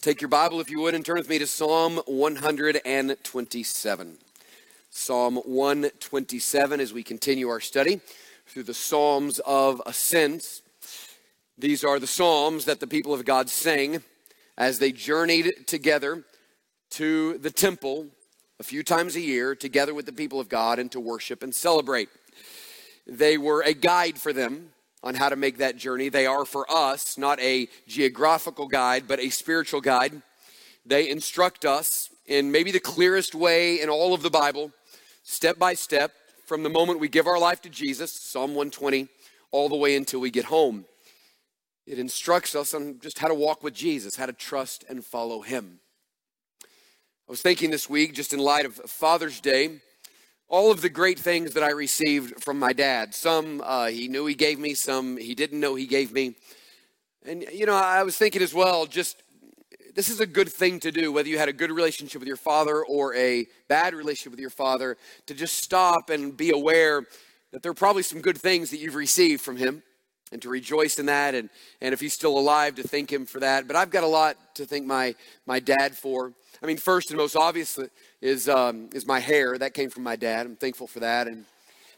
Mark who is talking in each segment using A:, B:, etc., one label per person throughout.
A: Take your Bible, if you would, and turn with me to Psalm 127. Psalm 127 as we continue our study through the Psalms of Ascents. These are the Psalms that the people of God sang as they journeyed together to the temple a few times a year, together with the people of God, and to worship and celebrate. They were a guide for them on how to make that journey. They are for us not a geographical guide, but a spiritual guide. They instruct us in maybe the clearest way in all of the Bible, step by step, from the moment we give our life to Jesus, Psalm 120, all the way until we get home. It instructs us on just how to walk with Jesus, how to trust and follow Him. I was thinking this week, just in light of Father's Day, all of the great things that I received from my dad. Some uh, he knew he gave me, some he didn't know he gave me. And, you know, I was thinking as well, just this is a good thing to do, whether you had a good relationship with your father or a bad relationship with your father, to just stop and be aware that there are probably some good things that you've received from him and to rejoice in that. And, and if he's still alive, to thank him for that. But I've got a lot to thank my, my dad for. I mean, first and most obvious is, um, is my hair. That came from my dad. I'm thankful for that. And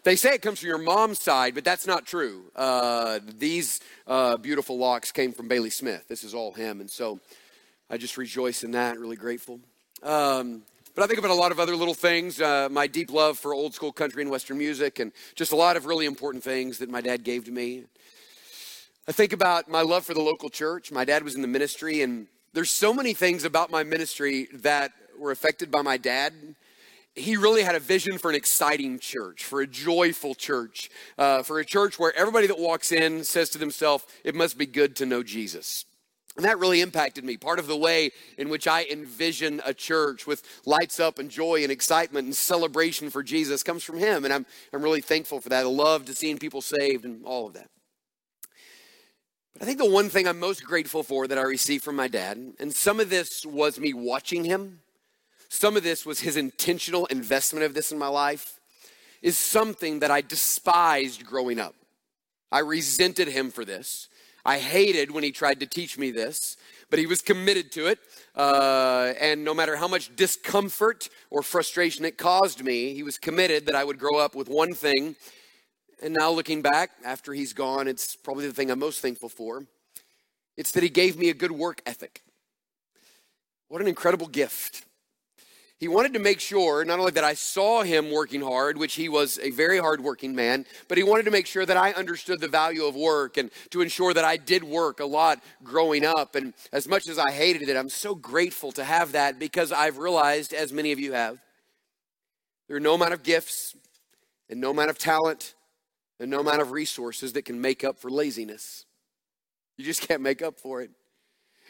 A: they say it comes from your mom's side, but that's not true. Uh, these uh, beautiful locks came from Bailey Smith. This is all him. And so I just rejoice in that, really grateful. Um, but I think about a lot of other little things uh, my deep love for old school country and Western music, and just a lot of really important things that my dad gave to me. I think about my love for the local church. My dad was in the ministry, and there's so many things about my ministry that were affected by my dad. He really had a vision for an exciting church, for a joyful church, uh, for a church where everybody that walks in says to themselves, it must be good to know Jesus. And that really impacted me. Part of the way in which I envision a church with lights up and joy and excitement and celebration for Jesus comes from him. And I'm, I'm really thankful for that. I love to seeing people saved and all of that. But I think the one thing I'm most grateful for that I received from my dad, and some of this was me watching him, some of this was his intentional investment of this in my life, is something that I despised growing up. I resented him for this. I hated when he tried to teach me this, but he was committed to it. Uh, and no matter how much discomfort or frustration it caused me, he was committed that I would grow up with one thing and now looking back, after he's gone, it's probably the thing I'm most thankful for. It's that he gave me a good work ethic. What an incredible gift. He wanted to make sure not only that I saw him working hard, which he was a very hardworking man, but he wanted to make sure that I understood the value of work and to ensure that I did work a lot growing up. And as much as I hated it, I'm so grateful to have that because I've realized, as many of you have, there are no amount of gifts and no amount of talent and no amount of resources that can make up for laziness. You just can't make up for it.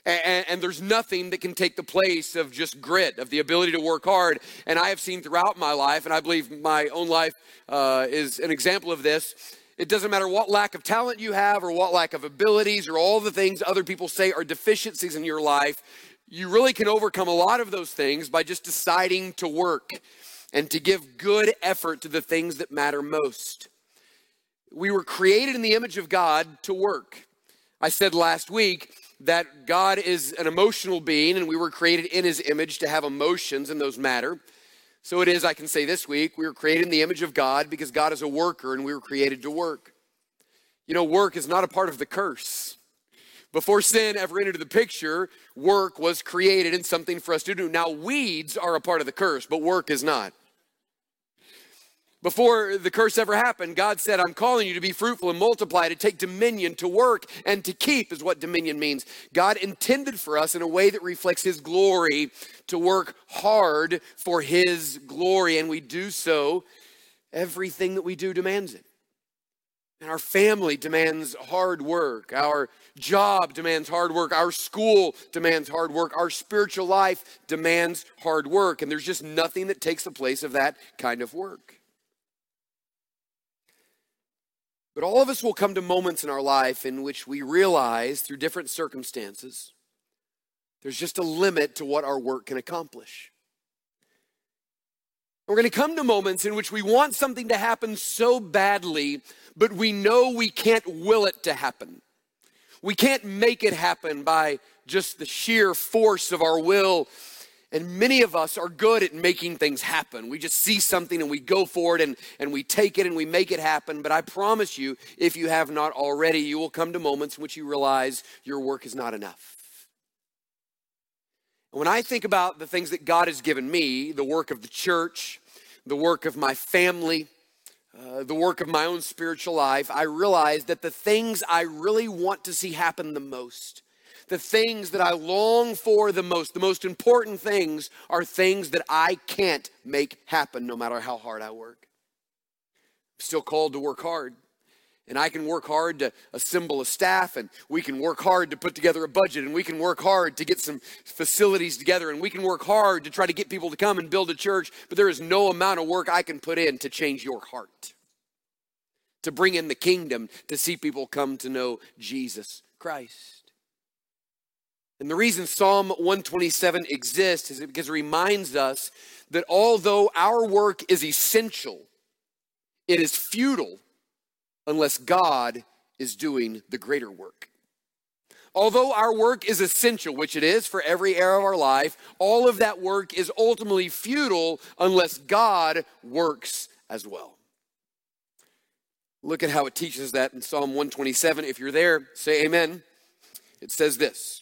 A: And, and, there's nothing that can take the place of just grit, of the ability to work hard. And I have seen throughout my life, and I believe my own life uh, is an example of this. It doesn't matter what lack of talent you have, or what lack of abilities, or all the things other people say are deficiencies in your life. You really can overcome a lot of those things by just deciding to work and to give good effort to the things that matter most. We were created in the image of God to work. I said last week that God is an emotional being and we were created in his image to have emotions and those matter. So it is, I can say this week, we were created in the image of God because God is a worker and we were created to work. You know, work is not a part of the curse. Before sin ever entered the picture, work was created and something for us to do. Now, weeds are a part of the curse, but work is not. Before the curse ever happened, God said, I'm calling you to be fruitful and multiply, to take dominion, to work, and to keep, is what dominion means. God intended for us in a way that reflects His glory to work hard for His glory, and we do so. Everything that we do demands it. And our family demands hard work. Our job demands hard work. Our school demands hard work. Our spiritual life demands hard work. And there's just nothing that takes the place of that kind of work. But all of us will come to moments in our life in which we realize through different circumstances there's just a limit to what our work can accomplish. We're going to come to moments in which we want something to happen so badly, but we know we can't will it to happen. We can't make it happen by just the sheer force of our will. And many of us are good at making things happen. We just see something and we go for it and, and we take it and we make it happen. But I promise you, if you have not already, you will come to moments in which you realize your work is not enough. When I think about the things that God has given me, the work of the church, the work of my family, uh, the work of my own spiritual life, I realize that the things I really want to see happen the most, the things that I long for the most, the most important things are things that I can't make happen no matter how hard I work. I'm still called to work hard. And I can work hard to assemble a staff, and we can work hard to put together a budget, and we can work hard to get some facilities together, and we can work hard to try to get people to come and build a church. But there is no amount of work I can put in to change your heart, to bring in the kingdom, to see people come to know Jesus Christ. And the reason Psalm 127 exists is because it reminds us that although our work is essential, it is futile unless God is doing the greater work. Although our work is essential, which it is for every area of our life, all of that work is ultimately futile unless God works as well. Look at how it teaches that in Psalm 127. If you're there, say amen. It says this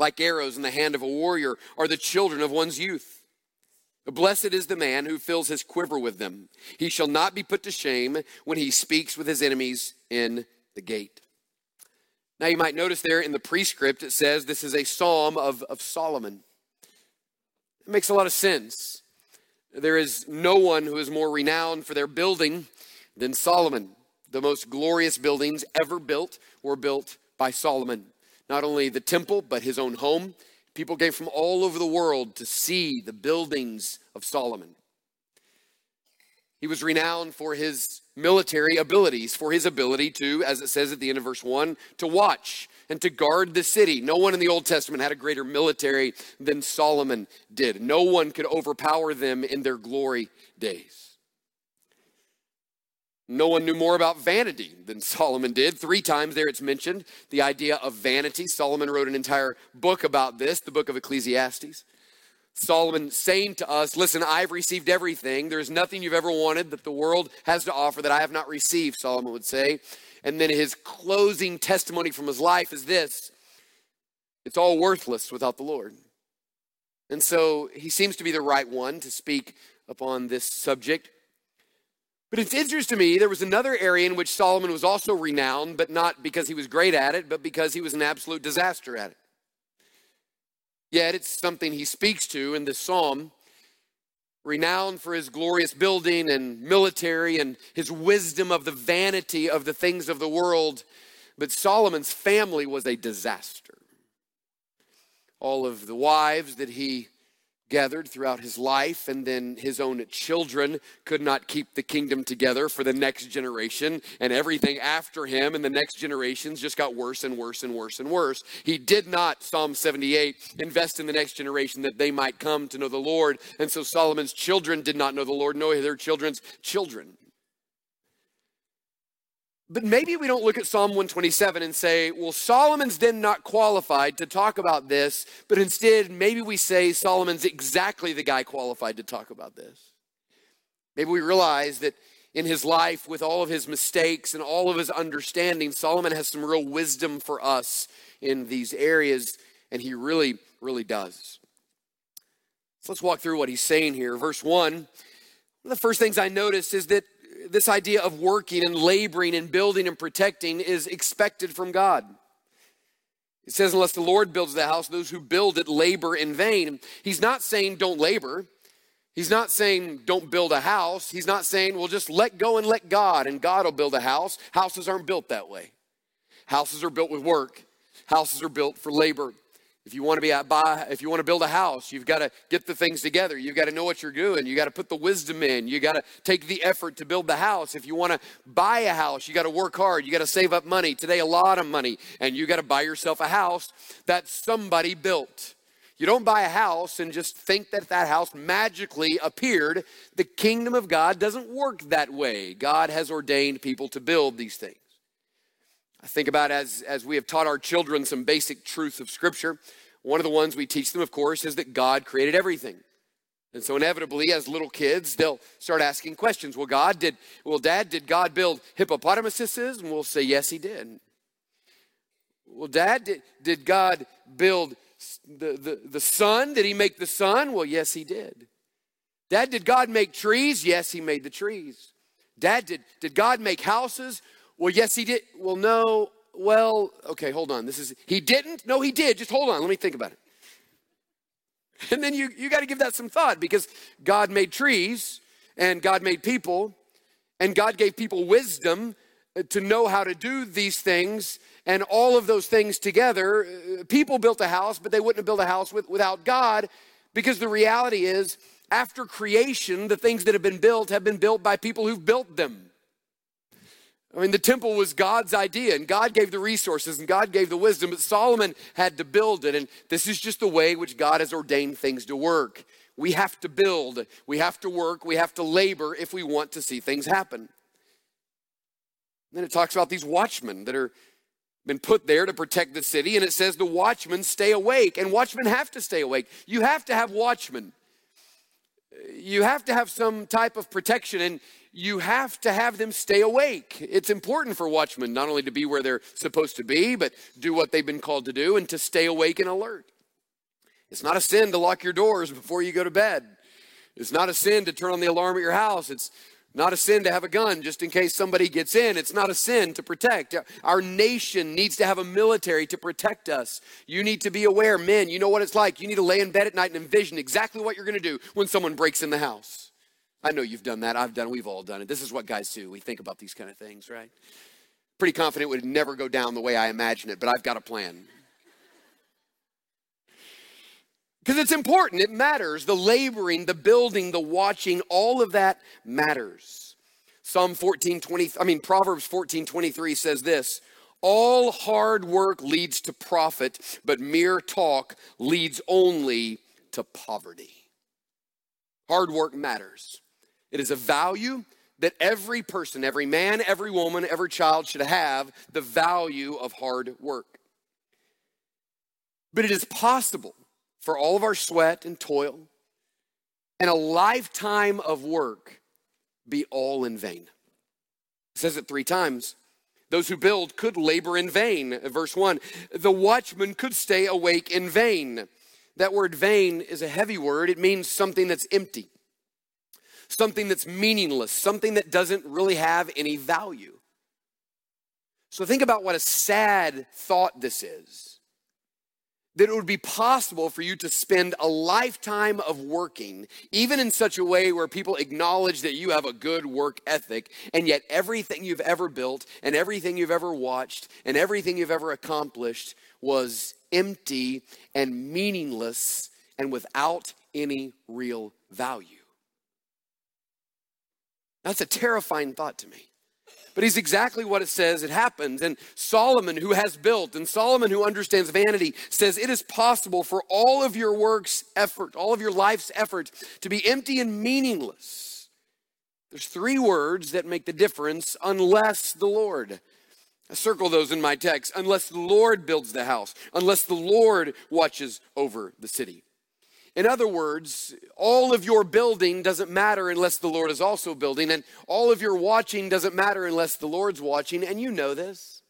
A: Like arrows in the hand of a warrior are the children of one's youth. Blessed is the man who fills his quiver with them. He shall not be put to shame when he speaks with his enemies in the gate. Now, you might notice there in the prescript, it says this is a psalm of, of Solomon. It makes a lot of sense. There is no one who is more renowned for their building than Solomon. The most glorious buildings ever built were built by Solomon. Not only the temple, but his own home, People came from all over the world to see the buildings of Solomon. He was renowned for his military abilities, for his ability to, as it says at the end of verse 1, to watch and to guard the city. No one in the Old Testament had a greater military than Solomon did. No one could overpower them in their glory days. No one knew more about vanity than Solomon did. Three times there it's mentioned the idea of vanity. Solomon wrote an entire book about this, the book of Ecclesiastes. Solomon saying to us, Listen, I've received everything. There's nothing you've ever wanted that the world has to offer that I have not received, Solomon would say. And then his closing testimony from his life is this it's all worthless without the Lord. And so he seems to be the right one to speak upon this subject. But it's interesting to me, there was another area in which Solomon was also renowned, but not because he was great at it, but because he was an absolute disaster at it. Yet it's something he speaks to in this psalm. Renowned for his glorious building and military and his wisdom of the vanity of the things of the world. But Solomon's family was a disaster. All of the wives that he gathered throughout his life, and then his own children could not keep the kingdom together for the next generation, and everything after him and the next generations just got worse and worse and worse and worse. He did not, Psalm 78, invest in the next generation that they might come to know the Lord, and so Solomon's children did not know the Lord, nor their children's children. But maybe we don't look at Psalm 127 and say, well, Solomon's then not qualified to talk about this, but instead, maybe we say Solomon's exactly the guy qualified to talk about this. Maybe we realize that in his life, with all of his mistakes and all of his understanding, Solomon has some real wisdom for us in these areas, and he really, really does. So let's walk through what he's saying here. Verse 1, one of the first things I notice is that this idea of working and laboring and building and protecting is expected from God. It says, unless the Lord builds the house, those who build it labor in vain. He's not saying don't labor. He's not saying don't build a house. He's not saying, well, just let go and let God, and God will build a house. Houses aren't built that way. Houses are built with work. Houses are built for labor. If you want to be at buy, if you want to build a house, you've got to get the things together. You've got to know what you're doing. You got to put the wisdom in. You got to take the effort to build the house. If you want to buy a house, you got to work hard. You got to save up money. Today, a lot of money, and you got to buy yourself a house that somebody built. You don't buy a house and just think that that house magically appeared. The kingdom of God doesn't work that way. God has ordained people to build these things. I think about as, as we have taught our children some basic truths of Scripture. One of the ones we teach them, of course, is that God created everything. And so inevitably, as little kids, they'll start asking questions. Well, God did, well, Dad, did God build hippopotamuses? And we'll say, yes, he did. Well, Dad, did, did God build the, the, the sun? Did he make the sun? Well, yes, he did. Dad, did God make trees? Yes, he made the trees. Dad, did, did God make houses? Well, yes, he did. Well, no. Well, okay, hold on. This is, he didn't? No, he did. Just hold on. Let me think about it. And then you, you got to give that some thought because God made trees and God made people and God gave people wisdom to know how to do these things and all of those things together. Uh, people built a house, but they wouldn't have built a house with, without God because the reality is, after creation, the things that have been built have been built by people who've built them. I mean, the temple was God's idea, and God gave the resources, and God gave the wisdom, but Solomon had to build it. And this is just the way which God has ordained things to work. We have to build, we have to work, we have to labor if we want to see things happen. And then it talks about these watchmen that are been put there to protect the city, and it says the watchmen stay awake, and watchmen have to stay awake. You have to have watchmen. You have to have some type of protection, and you have to have them stay awake. It's important for watchmen not only to be where they're supposed to be, but do what they've been called to do and to stay awake and alert. It's not a sin to lock your doors before you go to bed. It's not a sin to turn on the alarm at your house. It's not a sin to have a gun just in case somebody gets in. It's not a sin to protect. Our nation needs to have a military to protect us. You need to be aware, men, you know what it's like. You need to lay in bed at night and envision exactly what you're going to do when someone breaks in the house. I know you've done that. I've done it. We've all done it. This is what guys do. We think about these kind of things, right? Pretty confident it would never go down the way I imagine it, but I've got a plan. Because it's important, it matters. The laboring, the building, the watching, all of that matters. Psalm 14, 20, I mean, Proverbs 14, 23 says this All hard work leads to profit, but mere talk leads only to poverty. Hard work matters. It is a value that every person, every man, every woman, every child should have the value of hard work. But it is possible for all of our sweat and toil and a lifetime of work be all in vain. It says it three times. Those who build could labor in vain. Verse 1 The watchman could stay awake in vain. That word vain is a heavy word, it means something that's empty something that's meaningless, something that doesn't really have any value. So think about what a sad thought this is. That it would be possible for you to spend a lifetime of working, even in such a way where people acknowledge that you have a good work ethic, and yet everything you've ever built, and everything you've ever watched, and everything you've ever accomplished was empty and meaningless and without any real value. That's a terrifying thought to me. But he's exactly what it says it happens. And Solomon, who has built, and Solomon, who understands vanity, says it is possible for all of your work's effort, all of your life's effort, to be empty and meaningless. There's three words that make the difference unless the Lord. I circle those in my text. Unless the Lord builds the house, unless the Lord watches over the city. In other words, all of your building doesn't matter unless the Lord is also building, and all of your watching doesn't matter unless the Lord's watching, and you know this.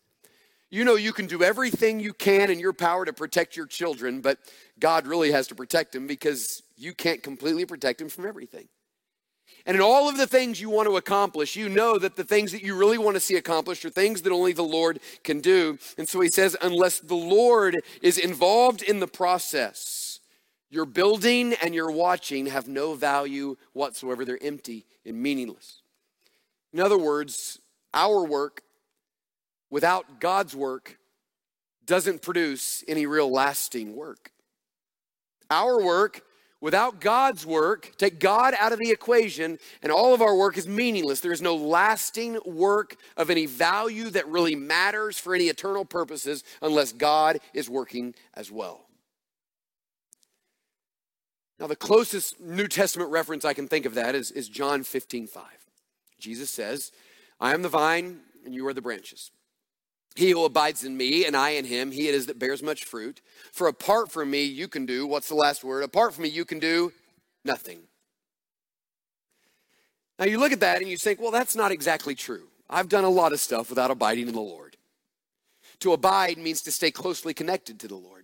A: You know you can do everything you can in your power to protect your children, but God really has to protect them because you can't completely protect them from everything. And in all of the things you want to accomplish, you know that the things that you really want to see accomplished are things that only the Lord can do. And so he says, unless the Lord is involved in the process, your building and your watching have no value whatsoever. They're empty and meaningless. In other words, our work without God's work doesn't produce any real lasting work. Our work without God's work, take God out of the equation, and all of our work is meaningless. There is no lasting work of any value that really matters for any eternal purposes unless God is working as well. Now, the closest New Testament reference I can think of that is, is John 15 5. Jesus says, I am the vine, and you are the branches. He who abides in me, and I in him, he it is that bears much fruit. For apart from me, you can do, what's the last word? Apart from me, you can do nothing. Now you look at that and you think, well, that's not exactly true. I've done a lot of stuff without abiding in the Lord. To abide means to stay closely connected to the Lord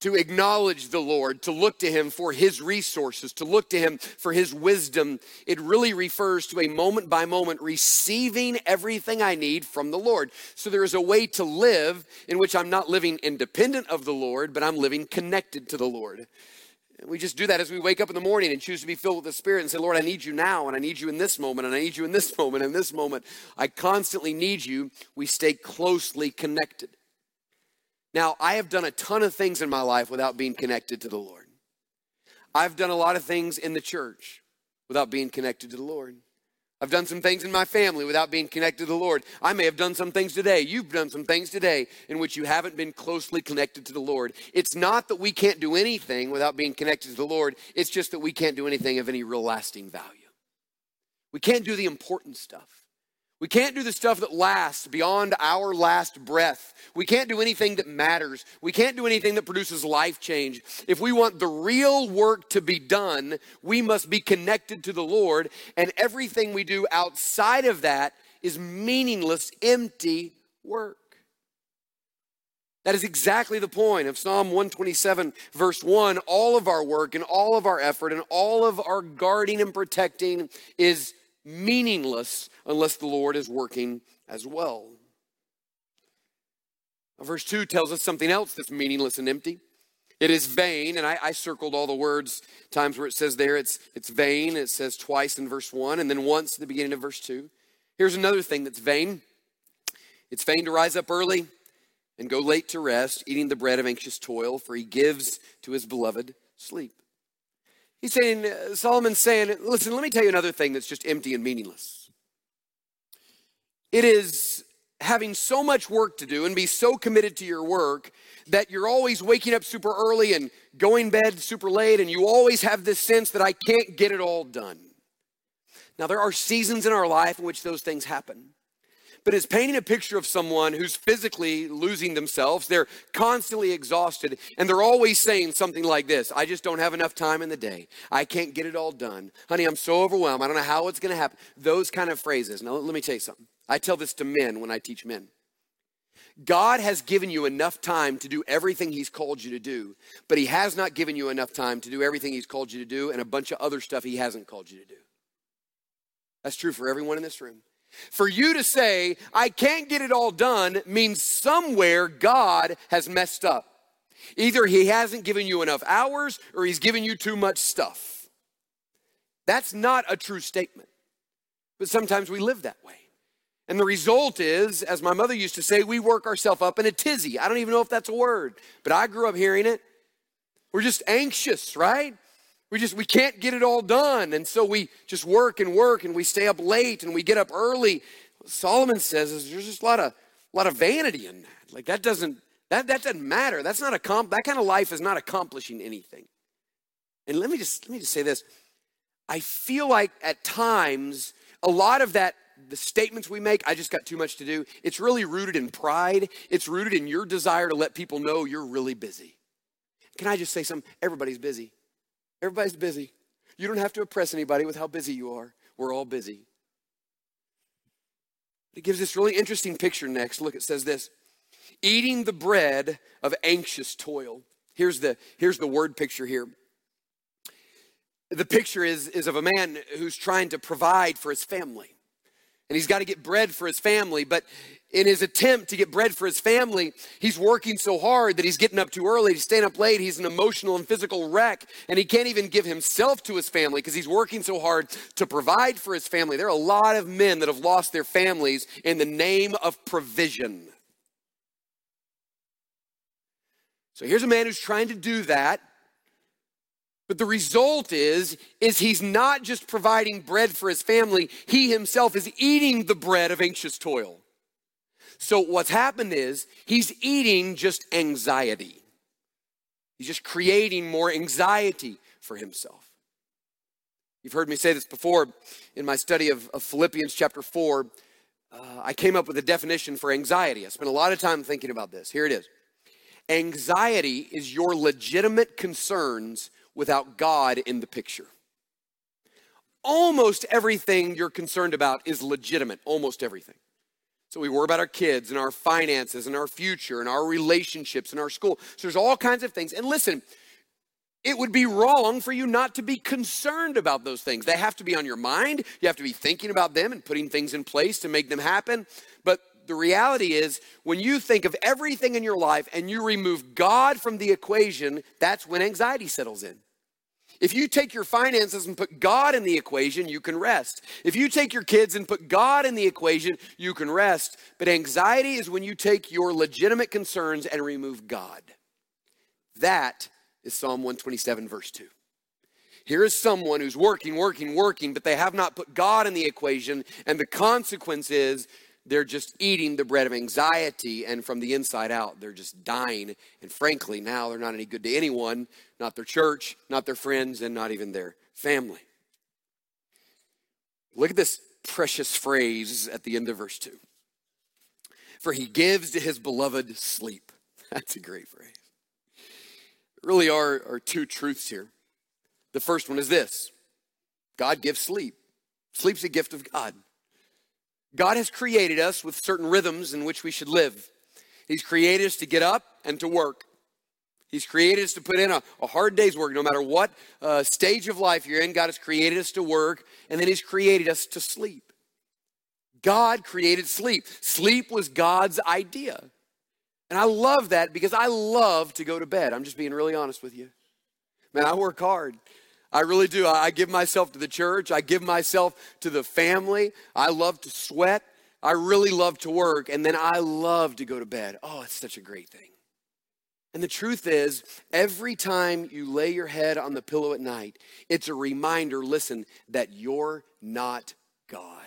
A: to acknowledge the Lord, to look to Him for His resources, to look to Him for His wisdom. It really refers to a moment by moment receiving everything I need from the Lord. So there is a way to live in which I'm not living independent of the Lord, but I'm living connected to the Lord. We just do that as we wake up in the morning and choose to be filled with the Spirit and say, Lord, I need you now, and I need you in this moment, and I need you in this moment, and this moment. I constantly need you. We stay closely connected. Now, I have done a ton of things in my life without being connected to the Lord. I've done a lot of things in the church without being connected to the Lord. I've done some things in my family without being connected to the Lord. I may have done some things today. You've done some things today in which you haven't been closely connected to the Lord. It's not that we can't do anything without being connected to the Lord, it's just that we can't do anything of any real lasting value. We can't do the important stuff. We can't do the stuff that lasts beyond our last breath. We can't do anything that matters. We can't do anything that produces life change. If we want the real work to be done, we must be connected to the Lord, and everything we do outside of that is meaningless, empty work. That is exactly the point of Psalm 127, verse 1. All of our work and all of our effort and all of our guarding and protecting is meaningless unless the Lord is working as well. Verse 2 tells us something else that's meaningless and empty. It is vain, and I, I, circled all the words, times where it says there it's, it's vain. It says twice in verse 1 and then once at the beginning of verse 2. Here's another thing that's vain it's vain to rise up early and go late to rest, eating the bread of anxious toil, for he gives to his beloved sleep. He's saying, uh, Solomon's saying, listen, let me tell you another thing that's just empty and meaningless. It is having so much work to do and be so committed to your work that you're always waking up super early and going bed super late, and you always have this sense that I can't get it all done. Now, there are seasons in our life in which those things happen but is painting a picture of someone who's physically losing themselves. They're constantly exhausted, and they're always saying something like this I just don't have enough time in the day. I can't get it all done. Honey, I'm so overwhelmed. I don't know how it's going to happen. Those kind of phrases. Now, let me tell you something. I tell this to men when I teach men. God has given you enough time to do everything He's called you to do, but He has not given you enough time to do everything He's called you to do and a bunch of other stuff He hasn't called you to do. That's true for everyone in this room. For you to say, I can't get it all done, means somewhere God has messed up. Either He hasn't given you enough hours or He's given you too much stuff. That's not a true statement. But sometimes we live that way. And the result is, as my mother used to say, we work ourselves up in a tizzy. I don't even know if that's a word, but I grew up hearing it. We're just anxious, right? We just we can't get it all done. And so we just work and work and we stay up late and we get up early. What Solomon says is there's just a lot of a lot of vanity in that. Like that doesn't that that doesn't matter. That's not a comp that kind of life is not accomplishing anything. And let me just let me just say this. I feel like at times a lot of that the statements we make, I just got too much to do. It's really rooted in pride. It's rooted in your desire to let people know you're really busy. Can I just say something? Everybody's busy. Everybody's busy. You don't have to oppress anybody with how busy you are. We're all busy. It gives this really interesting picture next. Look, it says this eating the bread of anxious toil. Here's the, here's the word picture here. The picture is, is of a man who's trying to provide for his family. And he's got to get bread for his family, but in his attempt to get bread for his family, he's working so hard that he's getting up too early, he's staying up late, he's an emotional and physical wreck, and he can't even give himself to his family because he's working so hard to provide for his family. There are a lot of men that have lost their families in the name of provision. So here's a man who's trying to do that. But the result is is he's not just providing bread for his family, he himself is eating the bread of anxious toil. So what's happened is he's eating just anxiety. He's just creating more anxiety for himself. You've heard me say this before in my study of, of Philippians chapter 4. Uh, I came up with a definition for anxiety. I spent a lot of time thinking about this. Here it is Anxiety is your legitimate concerns without God in the picture. Almost everything you're concerned about is legitimate, almost everything. So we worry about our kids and our finances and our future and our relationships and our school. So there's all kinds of things. And listen, it would be wrong for you not to be concerned about those things. They have to be on your mind. You have to be thinking about them and putting things in place to make them happen. But the reality is, when you think of everything in your life and you remove God from the equation, that's when anxiety settles in. If you take your finances and put God in the equation, you can rest. If you take your kids and put God in the equation, you can rest. But anxiety is when you take your legitimate concerns and remove God. That is Psalm 127, verse 2. Here is someone who's working, working, working, but they have not put God in the equation, and the consequence is they're just eating the bread of anxiety, and from the inside out, they're just dying. And frankly, now they're not any good to anyone, not their church, not their friends, and not even their family. Look at this precious phrase at the end of verse 2 For he gives to his beloved sleep. That's a great phrase. Really are, are two truths here. The first one is this God gives sleep. Sleep's a gift of God. God has created us with certain rhythms in which we should live. He's created us to get up and to work. He's created us to put in a, a hard day's work, no matter what uh, stage of life you're in. God has created us to work, and then He's created us to sleep. God created sleep. Sleep was God's idea. And I love that because I love to go to bed. I'm just being really honest with you. Man, I work hard. I really do. I give myself to the church. I give myself to the family. I love to sweat. I really love to work. And then I love to go to bed. Oh, it's such a great thing. And the truth is, every time you lay your head on the pillow at night, it's a reminder listen, that you're not God.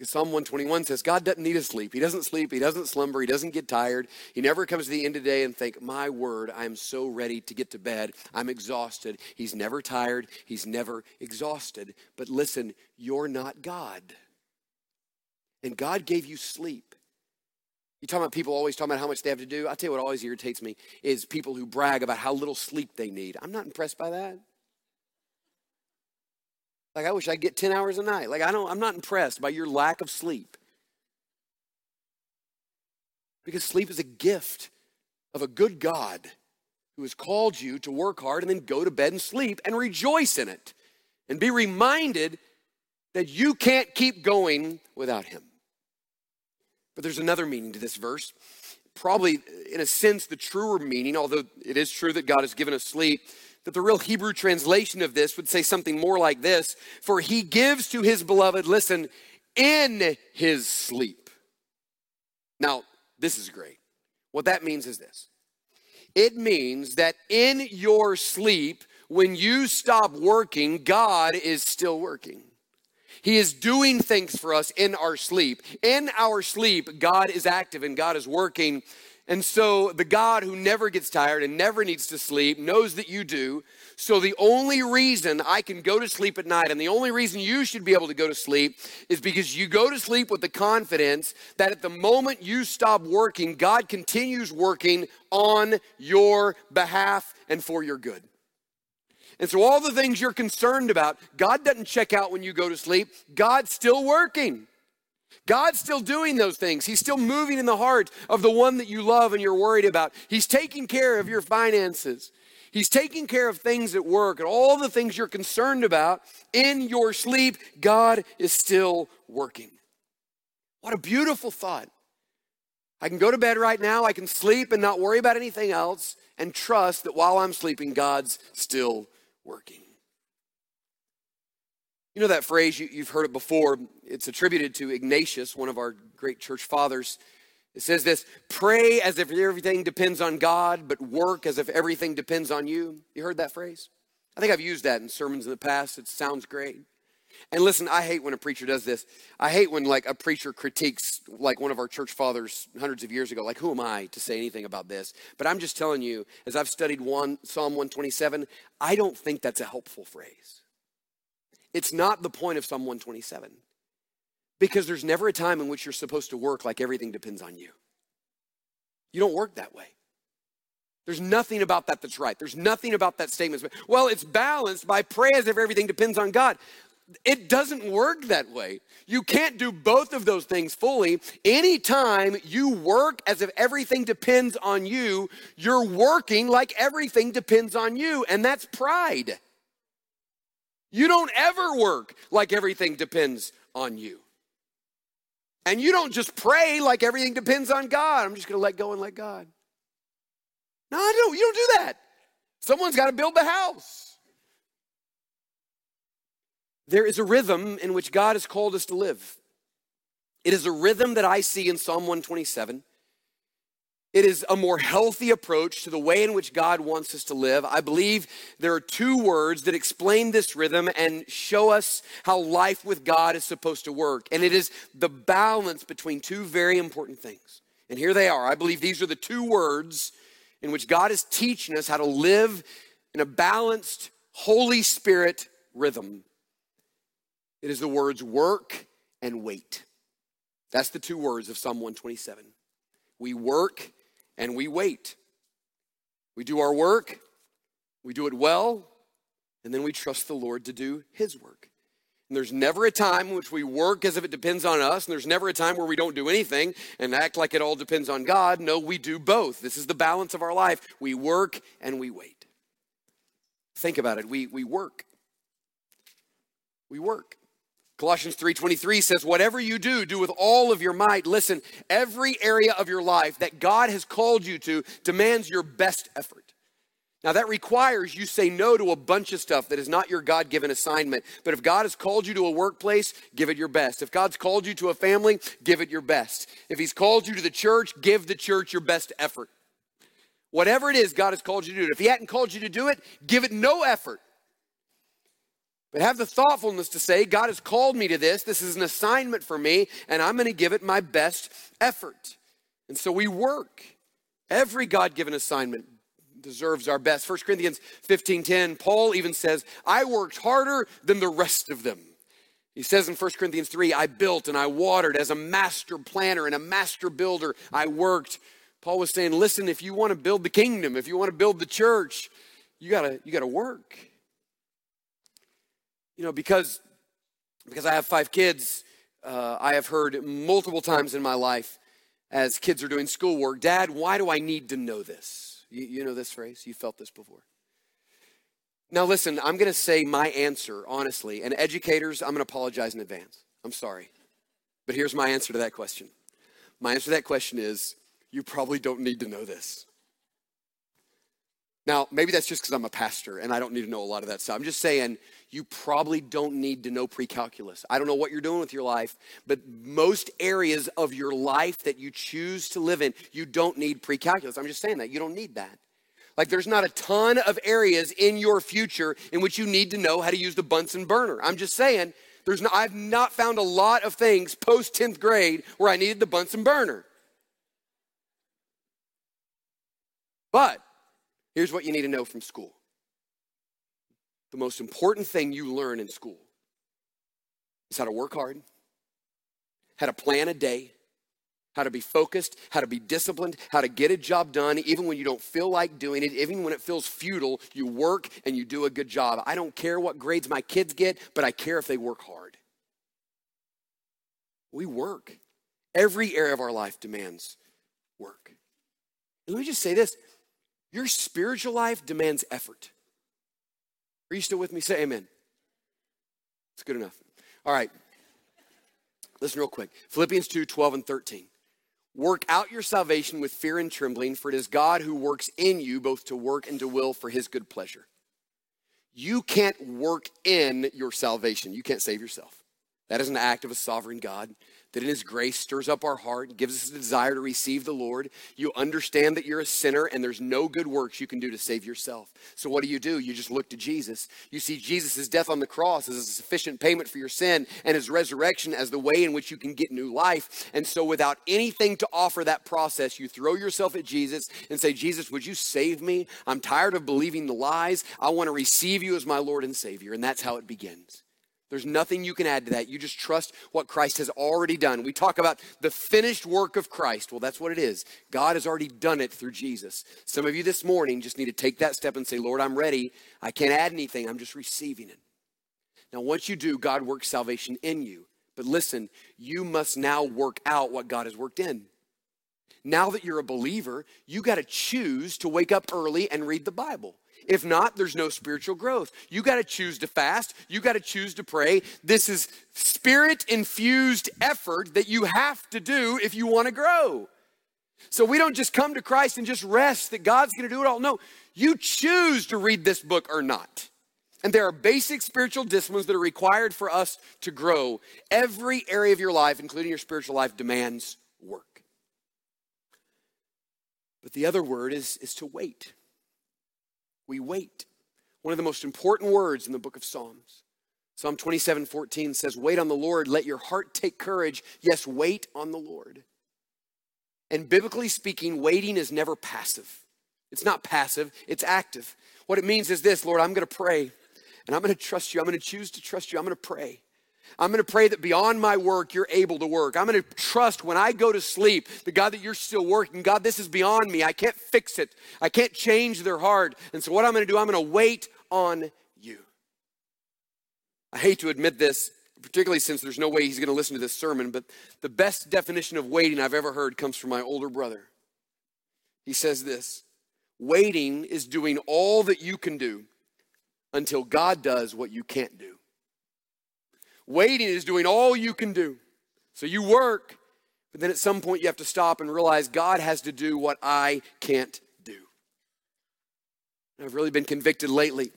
A: Psalm 121 says God doesn't need to sleep. He doesn't sleep. He doesn't slumber. He doesn't get tired. He never comes to the end of the day and think, my word, I am so ready to get to bed. I'm exhausted. He's never tired. He's never exhausted. But listen, you're not God. And God gave you sleep. You talk about people always talking about how much they have to do. I tell you what always irritates me is people who brag about how little sleep they need. I'm not impressed by that. Like, I wish I get 10 hours a night. Like, I don't, I'm not impressed by your lack of sleep. Because sleep is a gift of a good God who has called you to work hard and then go to bed and sleep and rejoice in it and be reminded that you can't keep going without Him. But there's another meaning to this verse. Probably, in a sense, the truer meaning, although it is true that God has given us sleep that the real Hebrew translation of this would say something more like this For he gives to his beloved, listen, in his sleep. Now, this is great. What that means is this it means that in your sleep, when you stop working, God is still working. He is doing things for us in our sleep. In our sleep, God is active and God is working and so the God who never gets tired and never needs to sleep knows that you do. So the only reason I can go to sleep at night and the only reason you should be able to go to sleep is because you go to sleep with the confidence that at the moment you stop working, God continues working on your behalf and for your good. And so all the things you're concerned about, God doesn't check out when you go to sleep. God's still working. God's still doing those things. He's still moving in the heart of the one that you love and you're worried about. He's taking care of your finances. He's taking care of things at work and all the things you're concerned about. In your sleep, God is still working. What a beautiful thought. I can go to bed right now, I can sleep and not worry about anything else, and trust that while I'm sleeping, God's still working. You know that phrase, you, have heard it before. It's attributed to Ignatius, one of our great church fathers. It says this pray as if everything depends on God, but work as if everything depends on you. You heard that phrase? I think I've used that in sermons in the past. It sounds great. And listen, I hate when a preacher does this. I hate when like a preacher critiques like one of our church fathers hundreds of years ago. Like, who am I to say anything about this? But I'm just telling you, as I've studied one Psalm 127, I don't think that's a helpful phrase. It's not the point of Psalm 127. Because there's never a time in which you're supposed to work like everything depends on you. You don't work that way. There's nothing about that that's right. There's nothing about that statement. Well, it's balanced by pray as if everything depends on God. It doesn't work that way. You can't do both of those things fully. Anytime you work as if everything depends on you, you're working like everything depends on you, and that's pride. You don't ever work like everything depends on you. And you don't just pray like everything depends on God. I'm just going to let go and let God. No, I don't. You don't do that. Someone's got to build the house. There is a rhythm in which God has called us to live. It is a rhythm that I see in Psalm 127. It is a more healthy approach to the way in which God wants us to live. I believe there are two words that explain this rhythm and show us how life with God is supposed to work. And it is the balance between two very important things. And here they are. I believe these are the two words in which God is teaching us how to live in a balanced, Holy Spirit rhythm. It is the words work and wait. That's the two words of Psalm 127. We work and we wait. We do our work, we do it well, and then we trust the Lord to do His work. And there's never a time in which we work as if it depends on us, and there's never a time where we don't do anything and act like it all depends on God. No, we do both. This is the balance of our life. We work and we wait. Think about it. We, we work. We work. Colossians 3:23 says whatever you do do with all of your might. Listen, every area of your life that God has called you to demands your best effort. Now that requires you say no to a bunch of stuff that is not your God-given assignment. But if God has called you to a workplace, give it your best. If God's called you to a family, give it your best. If he's called you to the church, give the church your best effort. Whatever it is God has called you to do. If he hadn't called you to do it, give it no effort. But have the thoughtfulness to say, God has called me to this. This is an assignment for me, and I'm going to give it my best effort. And so we work. Every God given assignment deserves our best. 1 Corinthians 15:10, Paul even says, I worked harder than the rest of them. He says in 1 Corinthians 3, I built and I watered as a master planner and a master builder. I worked. Paul was saying, listen, if you want to build the kingdom, if you want to build the church, you gotta, you gotta work. You know, because, because I have five kids, uh, I have heard multiple times in my life as kids are doing schoolwork, Dad, why do I need to know this? You, you know this phrase? You felt this before. Now, listen, I'm going to say my answer, honestly. And educators, I'm going to apologize in advance. I'm sorry. But here's my answer to that question. My answer to that question is you probably don't need to know this. Now, maybe that's just because I'm a pastor and I don't need to know a lot of that stuff. I'm just saying you probably don't need to know pre-calculus. I don't know what you're doing with your life, but most areas of your life that you choose to live in, you don't need pre-calculus. I'm just saying that. You don't need that. Like there's not a ton of areas in your future in which you need to know how to use the Bunsen burner. I'm just saying there's no, I've not found a lot of things post 10th grade where I needed the Bunsen burner. But Here's what you need to know from school the most important thing you learn in school is how to work hard, how to plan a day, how to be focused, how to be disciplined, how to get a job done, even when you don't feel like doing it, even when it feels futile, you work and you do a good job. I don't care what grades my kids get, but I care if they work hard. We work. Every area of our life demands work. And let me just say this your spiritual life demands effort. Are you still with me? Say amen. It's good enough. All right. Listen real quick. Philippians 2 12 and 13. Work out your salvation with fear and trembling, for it is God who works in you both to work and to will for his good pleasure. You can't work in your salvation, you can't save yourself. That is an act of a sovereign God that in His grace stirs up our heart, gives us a desire to receive the Lord. You understand that you're a sinner and there's no good works you can do to save yourself. So, what do you do? You just look to Jesus. You see Jesus' death on the cross as a sufficient payment for your sin and His resurrection as the way in which you can get new life. And so, without anything to offer that process, you throw yourself at Jesus and say, Jesus, would you save me? I'm tired of believing the lies. I want to receive you as my Lord and Savior. And that's how it begins. There's nothing you can add to that. You just trust what Christ has already done. We talk about the finished work of Christ. Well, that's what it is. God has already done it through Jesus. Some of you this morning just need to take that step and say, Lord, I'm ready. I can't add anything. I'm just receiving it. Now, once you do, God works salvation in you. But listen, you must now work out what God has worked in. Now that you're a believer, you got to choose to wake up early and read the Bible. If not, there's no spiritual growth. You got to choose to fast. You got to choose to pray. This is spirit infused effort that you have to do if you want to grow. So we don't just come to Christ and just rest that God's going to do it all. No, you choose to read this book or not. And there are basic spiritual disciplines that are required for us to grow. Every area of your life, including your spiritual life, demands work. But the other word is, is to wait we wait. One of the most important words in the book of Psalms. Psalm 27 14 says, Wait on the Lord, let your heart take courage. Yes, wait on the Lord. And biblically speaking, waiting is never passive. It's not passive, it's active. What it means is this Lord, I'm going to pray and I'm going to trust you. I'm going to choose to trust you. I'm going to pray. I'm going to pray that beyond my work, you're able to work. I'm going to trust when I go to sleep, the God, that you're still working. God, this is beyond me. I can't fix it. I can't change their heart. And so, what I'm going to do, I'm going to wait on you. I hate to admit this, particularly since there's no way he's going to listen to this sermon, but the best definition of waiting I've ever heard comes from my older brother. He says this Waiting is doing all that you can do until God does what you can't do. Waiting is doing all you can do. So you work, but then at some point you have to stop and realize God has to do what I can't do. I've really been convicted lately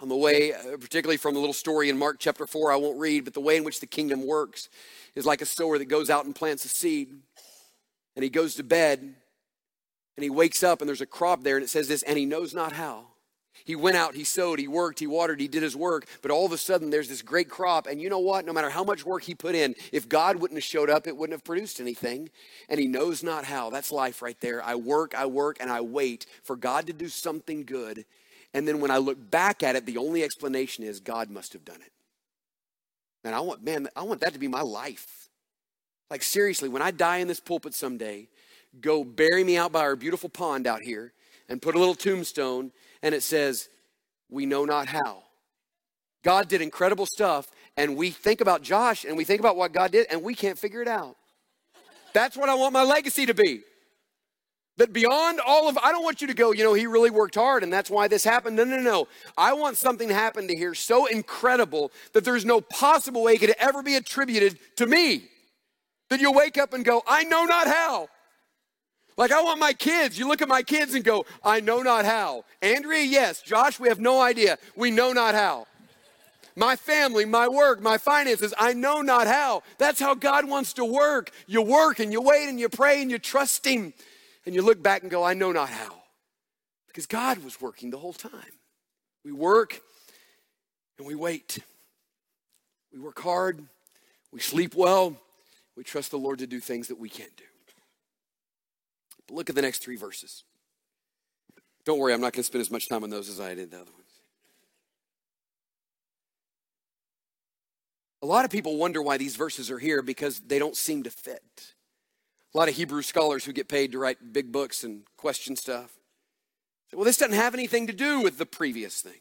A: on the way, uh, particularly from the little story in Mark chapter 4, I won't read, but the way in which the kingdom works is like a sower that goes out and plants a seed. And he goes to bed and he wakes up and there's a crop there and it says this, and he knows not how. He went out, he sowed, he worked, he watered, he did his work, but all of a sudden there's this great crop. And you know what? No matter how much work he put in, if God wouldn't have showed up, it wouldn't have produced anything. And he knows not how. That's life right there. I work, I work, and I wait for God to do something good. And then when I look back at it, the only explanation is God must have done it. And I want, man, I want that to be my life. Like, seriously, when I die in this pulpit someday, go bury me out by our beautiful pond out here and put a little tombstone and it says, We know not how. God did incredible stuff, and we think about Josh and we think about what God did, and we can't figure it out. That's what I want my legacy to be. That beyond all of, I don't want you to go, you know, he really worked hard and that's why this happened. No, no, no. I want something to happen to here so incredible that there's no possible way it could ever be attributed to me. That you'll wake up and go, I know not how. Like, I want my kids. You look at my kids and go, I know not how. Andrea, yes. Josh, we have no idea. We know not how. My family, my work, my finances, I know not how. That's how God wants to work. You work and you wait and you pray and you trust Him. And you look back and go, I know not how. Because God was working the whole time. We work and we wait. We work hard. We sleep well. We trust the Lord to do things that we can't do. But look at the next three verses. Don't worry, I'm not going to spend as much time on those as I did the other ones. A lot of people wonder why these verses are here because they don't seem to fit. A lot of Hebrew scholars who get paid to write big books and question stuff. Say, well, this doesn't have anything to do with the previous thing.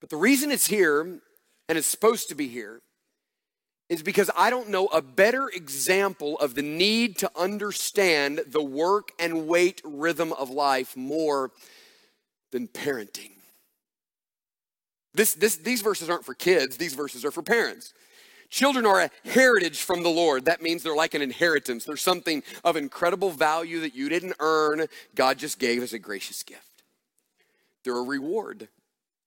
A: But the reason it's here, and it's supposed to be here, is because I don't know a better example of the need to understand the work and wait rhythm of life more than parenting. This, this, these verses aren't for kids, these verses are for parents. Children are a heritage from the Lord. That means they're like an inheritance. They're something of incredible value that you didn't earn, God just gave as a gracious gift. They're a reward.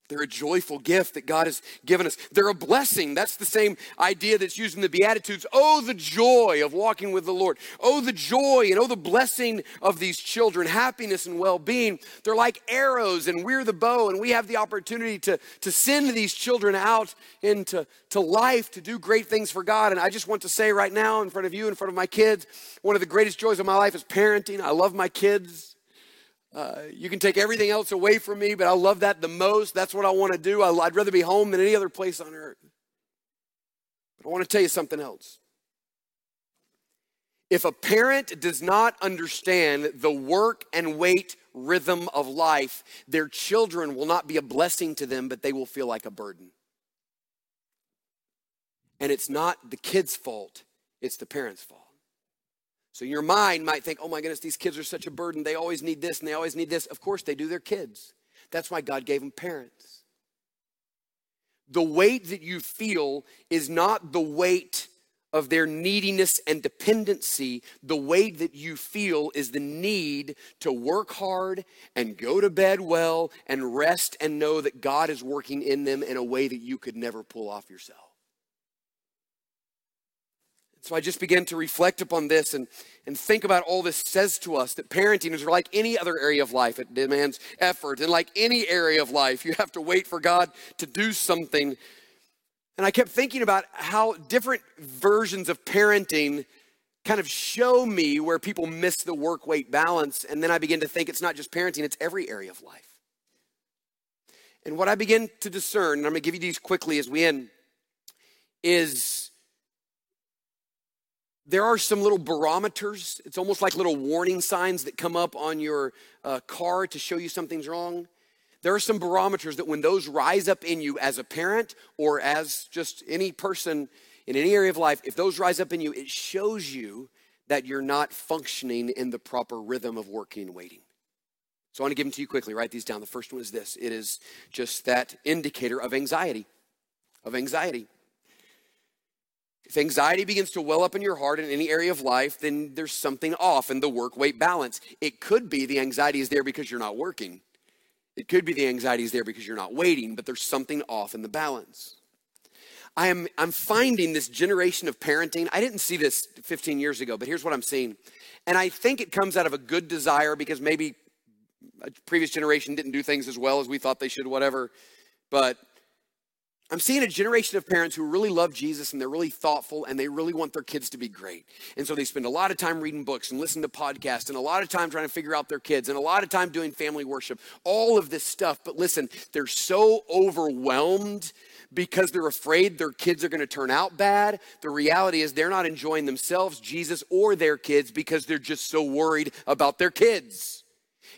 A: They're a joyful gift that God has given us. They're a blessing. That's the same idea that's used in the Beatitudes. Oh, the joy of walking with the Lord. Oh, the joy and oh, the blessing of these children, happiness and well being. They're like arrows, and we're the bow, and we have the opportunity to, to send these children out into to life to do great things for God. And I just want to say right now, in front of you, in front of my kids, one of the greatest joys of my life is parenting. I love my kids. Uh, you can take everything else away from me, but I love that the most. That's what I want to do. I'd rather be home than any other place on earth. But I want to tell you something else. If a parent does not understand the work and wait rhythm of life, their children will not be a blessing to them, but they will feel like a burden. And it's not the kid's fault, it's the parent's fault. So your mind might think, oh my goodness, these kids are such a burden. They always need this and they always need this. Of course, they do. They're kids. That's why God gave them parents. The weight that you feel is not the weight of their neediness and dependency. The weight that you feel is the need to work hard and go to bed well and rest and know that God is working in them in a way that you could never pull off yourself. So I just began to reflect upon this and, and think about all this says to us that parenting is like any other area of life. It demands effort. And like any area of life, you have to wait for God to do something. And I kept thinking about how different versions of parenting kind of show me where people miss the work wait balance. And then I begin to think it's not just parenting, it's every area of life. And what I begin to discern, and I'm going to give you these quickly as we end, is there are some little barometers. It's almost like little warning signs that come up on your uh, car to show you something's wrong. There are some barometers that when those rise up in you as a parent or as just any person in any area of life, if those rise up in you, it shows you that you're not functioning in the proper rhythm of working and waiting. So I want to give them to you quickly. Write these down. The first one is this it is just that indicator of anxiety. Of anxiety. If anxiety begins to well up in your heart in any area of life, then there's something off in the work wait balance. It could be the anxiety is there because you're not working. It could be the anxiety is there because you're not waiting, but there's something off in the balance. I am I'm finding this generation of parenting. I didn't see this 15 years ago, but here's what I'm seeing. And I think it comes out of a good desire because maybe a previous generation didn't do things as well as we thought they should, whatever. But I'm seeing a generation of parents who really love Jesus and they're really thoughtful and they really want their kids to be great. And so they spend a lot of time reading books and listening to podcasts and a lot of time trying to figure out their kids and a lot of time doing family worship, all of this stuff. But listen, they're so overwhelmed because they're afraid their kids are going to turn out bad. The reality is they're not enjoying themselves, Jesus, or their kids because they're just so worried about their kids.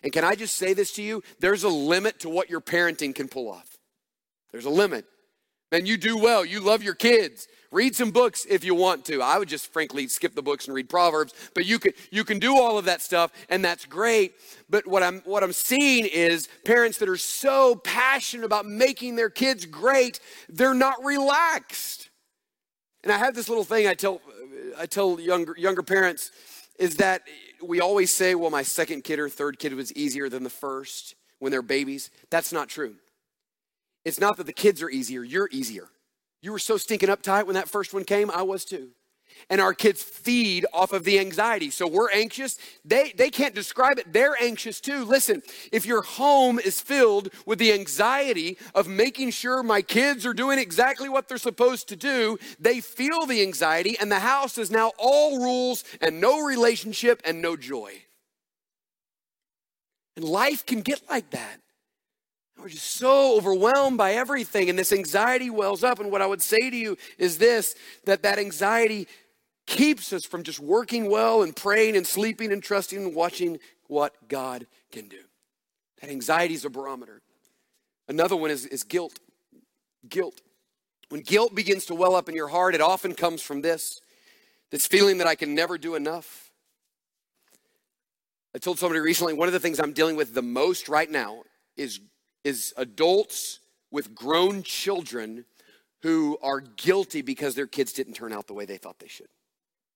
A: And can I just say this to you? There's a limit to what your parenting can pull off. There's a limit. And you do well. You love your kids. Read some books if you want to. I would just frankly skip the books and read Proverbs, but you can you can do all of that stuff and that's great. But what I'm what I'm seeing is parents that are so passionate about making their kids great, they're not relaxed. And I have this little thing I tell I tell younger younger parents is that we always say, well, my second kid or third kid was easier than the first when they're babies. That's not true. It's not that the kids are easier, you're easier. You were so stinking uptight when that first one came, I was too. And our kids feed off of the anxiety. So we're anxious. They, they can't describe it. They're anxious too. Listen, if your home is filled with the anxiety of making sure my kids are doing exactly what they're supposed to do, they feel the anxiety, and the house is now all rules and no relationship and no joy. And life can get like that. We're just so overwhelmed by everything, and this anxiety wells up. And what I would say to you is this that that anxiety keeps us from just working well and praying and sleeping and trusting and watching what God can do. That anxiety is a barometer. Another one is, is guilt. Guilt. When guilt begins to well up in your heart, it often comes from this this feeling that I can never do enough. I told somebody recently one of the things I'm dealing with the most right now is is adults with grown children who are guilty because their kids didn't turn out the way they thought they should.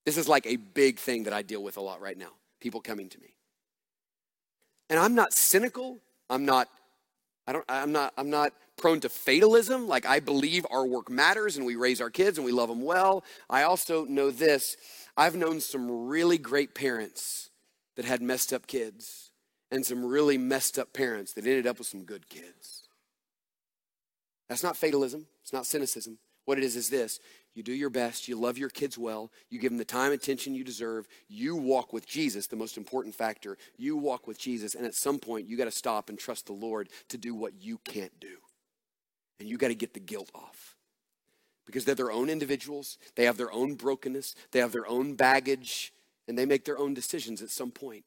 A: This is like a big thing that I deal with a lot right now. People coming to me. And I'm not cynical. I'm not I don't, I'm, not, I'm not prone to fatalism. Like, I believe our work matters and we raise our kids and we love them well. I also know this I've known some really great parents that had messed up kids and some really messed up parents that ended up with some good kids. That's not fatalism, it's not cynicism. What it is is this you do your best, you love your kids well, you give them the time and attention you deserve, you walk with Jesus, the most important factor. You walk with Jesus, and at some point, you got to stop and trust the Lord to do what you can't do. And you got to get the guilt off. Because they're their own individuals, they have their own brokenness, they have their own baggage, and they make their own decisions at some point.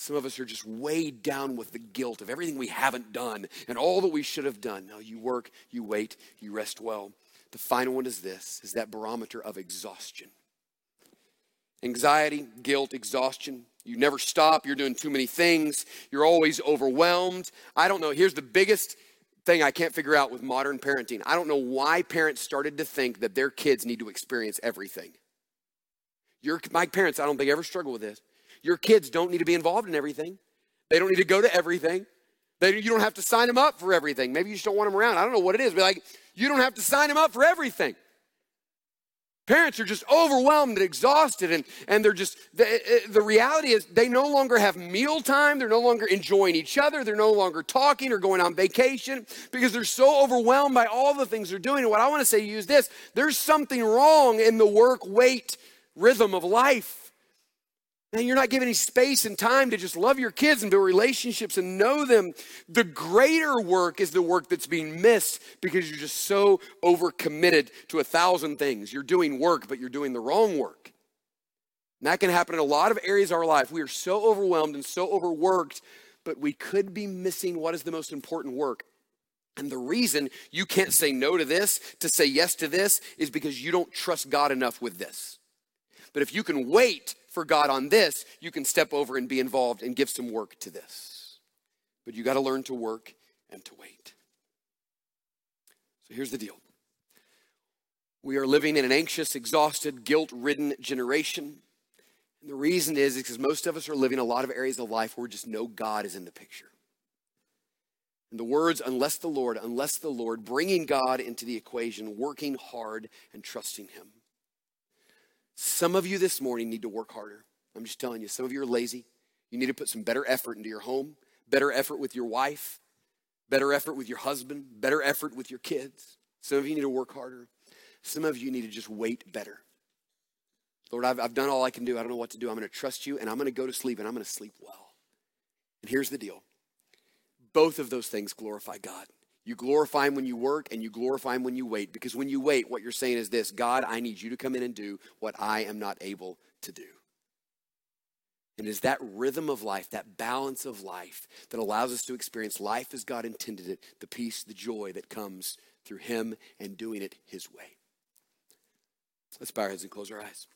A: Some of us are just weighed down with the guilt of everything we haven't done and all that we should have done. No, you work, you wait, you rest well. The final one is this is that barometer of exhaustion. Anxiety, guilt, exhaustion. You never stop. You're doing too many things. You're always overwhelmed. I don't know. Here's the biggest thing I can't figure out with modern parenting. I don't know why parents started to think that their kids need to experience everything. Your, my parents, I don't think ever struggle with this. Your kids don't need to be involved in everything. They don't need to go to everything. They, you don't have to sign them up for everything. Maybe you just don't want them around. I don't know what it is, but like, you don't have to sign them up for everything. Parents are just overwhelmed and exhausted, and, and they're just, the, eh, eh, the reality is they no longer have meal time. They're no longer enjoying each other. They're no longer talking or going on vacation because they're so overwhelmed by all the things they're doing. And what I want to say to you is this there's something wrong in the work wait rhythm of life. And you're not giving any space and time to just love your kids and build relationships and know them. The greater work is the work that's being missed because you're just so overcommitted to a thousand things. You're doing work, but you're doing the wrong work. And that can happen in a lot of areas of our life. We are so overwhelmed and so overworked, but we could be missing what is the most important work. And the reason you can't say no to this, to say yes to this, is because you don't trust God enough with this. But if you can wait for God on this, you can step over and be involved and give some work to this. But you got to learn to work and to wait. So here's the deal we are living in an anxious, exhausted, guilt ridden generation. And the reason is because most of us are living a lot of areas of life where just no God is in the picture. And the words, unless the Lord, unless the Lord, bringing God into the equation, working hard and trusting Him. Some of you this morning need to work harder. I'm just telling you, some of you are lazy. You need to put some better effort into your home, better effort with your wife, better effort with your husband, better effort with your kids. Some of you need to work harder. Some of you need to just wait better. Lord, I've, I've done all I can do. I don't know what to do. I'm going to trust you and I'm going to go to sleep and I'm going to sleep well. And here's the deal both of those things glorify God. You glorify Him when you work, and you glorify Him when you wait. Because when you wait, what you're saying is this God, I need you to come in and do what I am not able to do. And it's that rhythm of life, that balance of life, that allows us to experience life as God intended it, the peace, the joy that comes through Him and doing it His way. Let's bow our heads and close our eyes.